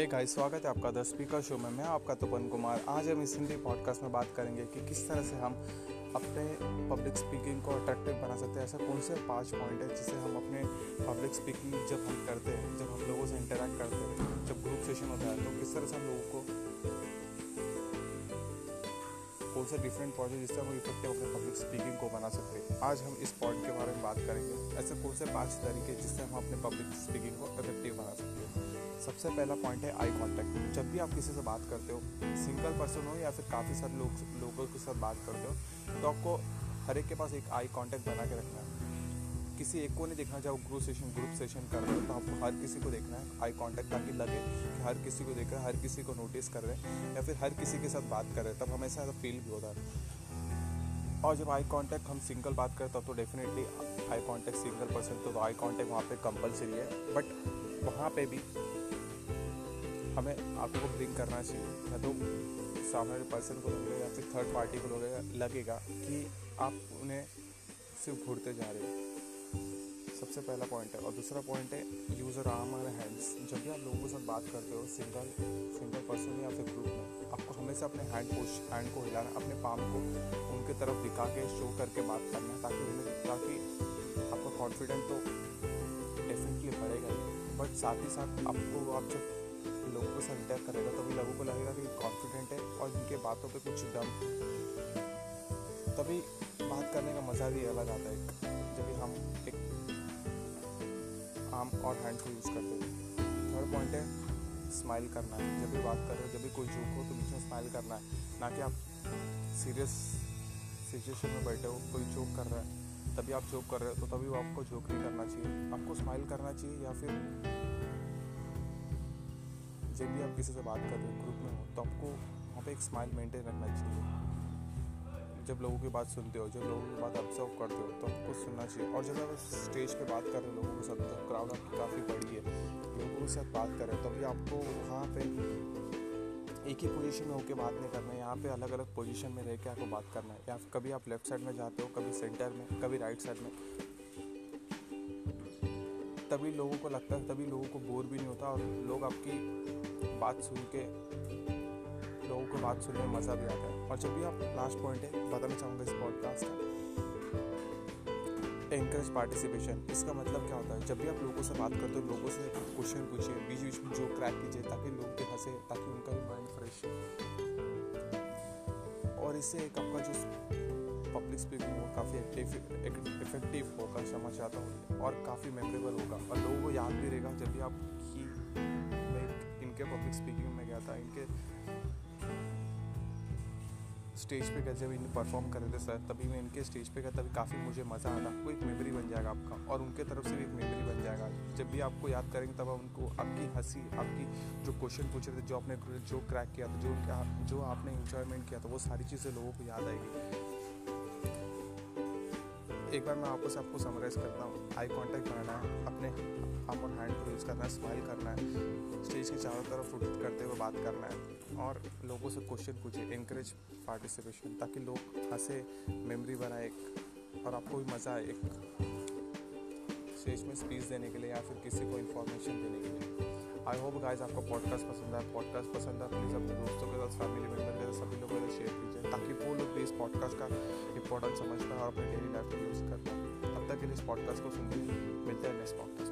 Hey guys, स्वागत है आपका द स्पीकर शो में। मैं आपका तपन कुमार। आज हम इस हिंदी पॉडकास्ट में बात करेंगे कि किस तरह से हम अपने पब्लिक स्पीकिंग को अट्रैक्टिव बना सकते हैं। ऐसा कौन से पाँच पॉइंट है जिसे हम अपने पब्लिक स्पीकिंग जब हम करते हैं, जब हम लोगों से इंटरेक्ट करते हैं, जब ग्रुप सेशन होता है तो किस तरह से हम लोगों को कौन से डिफरेंट पॉइंट है जिससे हम इफ़ेक्टिव अपने पब्लिक स्पीकिंग को बना सकते हैं? आज हम इस पॉइंट के बारे में बात करेंगे। ऐसे कौन से पाँच तरीके जिससे हम अपने पब्लिक स्पीकिंग को इफ़ेक्टिव बना सकते हैं? सबसे पहला पॉइंट है आई कॉन्टैक्ट जब भी आप किसी से बात करते हो सिंगल पर्सन हो या फिर काफ़ी सारे लोग लोगों के साथ बात करते हो तो आपको हर एक के पास एक आई कॉन्टैक्ट बना के रखना है। किसी एक को नहीं देखना, चाहे वो ग्रुप सेशन ग्रुप सेशन कर रहे हो तो आपको हर किसी को देखना है आई कांटेक्ट ताकि लगे कि हर किसी को देख रहे हैं, हर किसी को नोटिस कर रहे हैं, या फिर हर किसी के साथ बात कर रहे हैं। तब हमें ऐसा फील भी होता है। और जब आई कांटेक्ट हम सिंगल बात करें, तब तो definitely I contact single person तो आई कांटेक्ट वहाँ पे कंपलसरी है। बट वहाँ पे भी हमें आपको ब्रिंग करना चाहिए। या तो सामने पर्सन को लगेगा, या फिर थर्ड पार्टी को लगेगा लगेगा कि आप उन्हें सिर्फ़ घूरते जा रहे हो। सबसे पहला पॉइंट है। और दूसरा पॉइंट है यूज़र आर्म और हैंड्स जब भी आप लोगों के साथ बात करते हो सिंगल सिंगल पर्सन या फिर ग्रुप में, आपको हमेशा अपने हैंड पुश हैंड को हिलाना, अपने पाम को उनके तरफ़ दिखा के शो करके बात करना, ताकि उन्हें ताकि आपका कॉन्फिडेंट तो डेफिनेटली बढ़ेगा बट साथ ही साथ आपको, आप जब लोगों के साथ इंटैक्ट करेगा, तभी लोगों को लगेगा कि कॉन्फिडेंट है और इनके बातों पर कुछ दम तभी बात करने का मज़ा भी अलग आता है। हम एक आर्म और हैंड को यूज़ करते हैं। थर्ड पॉइंट है स्माइल करना है। जब भी बात कर रहे हो, जब भी कोई जोक हो तो बीच में स्माइल करना है। ना कि आप सीरियस सिचुएशन में बैठे हो, कोई जोक कर रहा है। तभी आप जोक कर रहे हो तो तभी वो आपको जोक नहीं करना चाहिए। आपको स्माइल करना चाहिए या फिर जब भी आप किसी से बात कर रहे हो ग्रुप में हो तो आपको वहाँ पे एक स्माइल मेंटेन रखना चाहिए। जब लोगों की बात सुनते हो, जब लोगों की बात ऑब्ज़र्व करते हो तो आपको सुनना चाहिए। और जब आप स्टेज पे बात कर रहे हो, लोगों के साथ तो क्राउड आपकी काफ़ी बड़ी है। लोगों के साथ बात कर रहे हो, तभी आपको वहाँ पे एक ही पोजीशन में होकर बात नहीं करना है। यहाँ पे अलग अलग पोजीशन में रह के आपको बात करना है। या कभी आप लेफ़्ट साइड में जाते हो, कभी सेंटर में, कभी राइट साइड में। तभी लोगों को लगता है, तभी लोगों को बोर भी नहीं होता और लोग आपकी बात सुन के लोगों को बात सुनने में मज़ा भी आता है। और जब भी आप लास्ट पॉइंट है, बताना चाहूँगा इस पॉडकास्ट का। एंकरेज पार्टिसिपेशन इसका मतलब क्या होता है? जब भी आप लोगों से बात करते हो, लोगों से क्वेश्चन पूछिए बीच बीच में जो क्रैक कीजिए, ताकि लोग भी हंसे, ताकि उनका भी माइंड फ्रेश हो। और इससे एक आपका जो पब्लिक स्पीकिंग वो काफ़ी इफ़ेक्टिव होगा, समझ आता हूँ और काफ़ी मेमोरेबल होगा। और लोगों को याद भी रहेगा, जब भी आप कि मैं इनके पब्लिक स्पीकिंग में गया था, इनके स्टेज पे जब इन परफॉर्म कर रहे थे सर तभी मैं इनके स्टेज पे गया, तभी काफ़ी मुझे मज़ा आया। वो एक मेमोरी बन जाएगा आपका, और उनके तरफ़ से भी एक मेमोरी बन जाएगा। जब भी आपको याद करेंगे, तब उनको, आपकी हँसी, आपकी जो क्वेश्चन पूछ रहे थे, जो आपने जो क्रैक किया था, जो जो आपने इंजॉयमेंट किया था, वो सारी चीज़ें लोगों को याद आएगी। एक बार मैं आपको सबको समराइज करता हूँ। आई कांटेक्ट बनाना है, अपने आप और हैंड को यूज़ करना है स्माइल करना है स्टेज के चारों तरफ़ रोटेट करते हुए बात करना है और लोगों से क्वेश्चन पूछे इंकरेज पार्टिसिपेशन ताकि लोग हंसे मेमोरी बनाए एक और आपको भी मज़ा आए एक स्टेज में स्पीच देने के लिए या फिर किसी को इन्फॉर्मेशन देने के लिए। आई होप गाइज़ आपको पॉडकास्ट पसंद है पॉडकास्ट पसंद है प्लीज़ अपने दोस्तों के साथ फैमिली मेंबर के साथ, सभी लोगों के साथ शेयर कीजिए, ताकि वो लोग भी इस पॉडकास्ट का इंपॉर्टेंस समझ पाए और अपने डेली लाइफ में यूज़ कर पाए तब तक के लिए इस पॉडकास्ट को सुनते मिलते हैं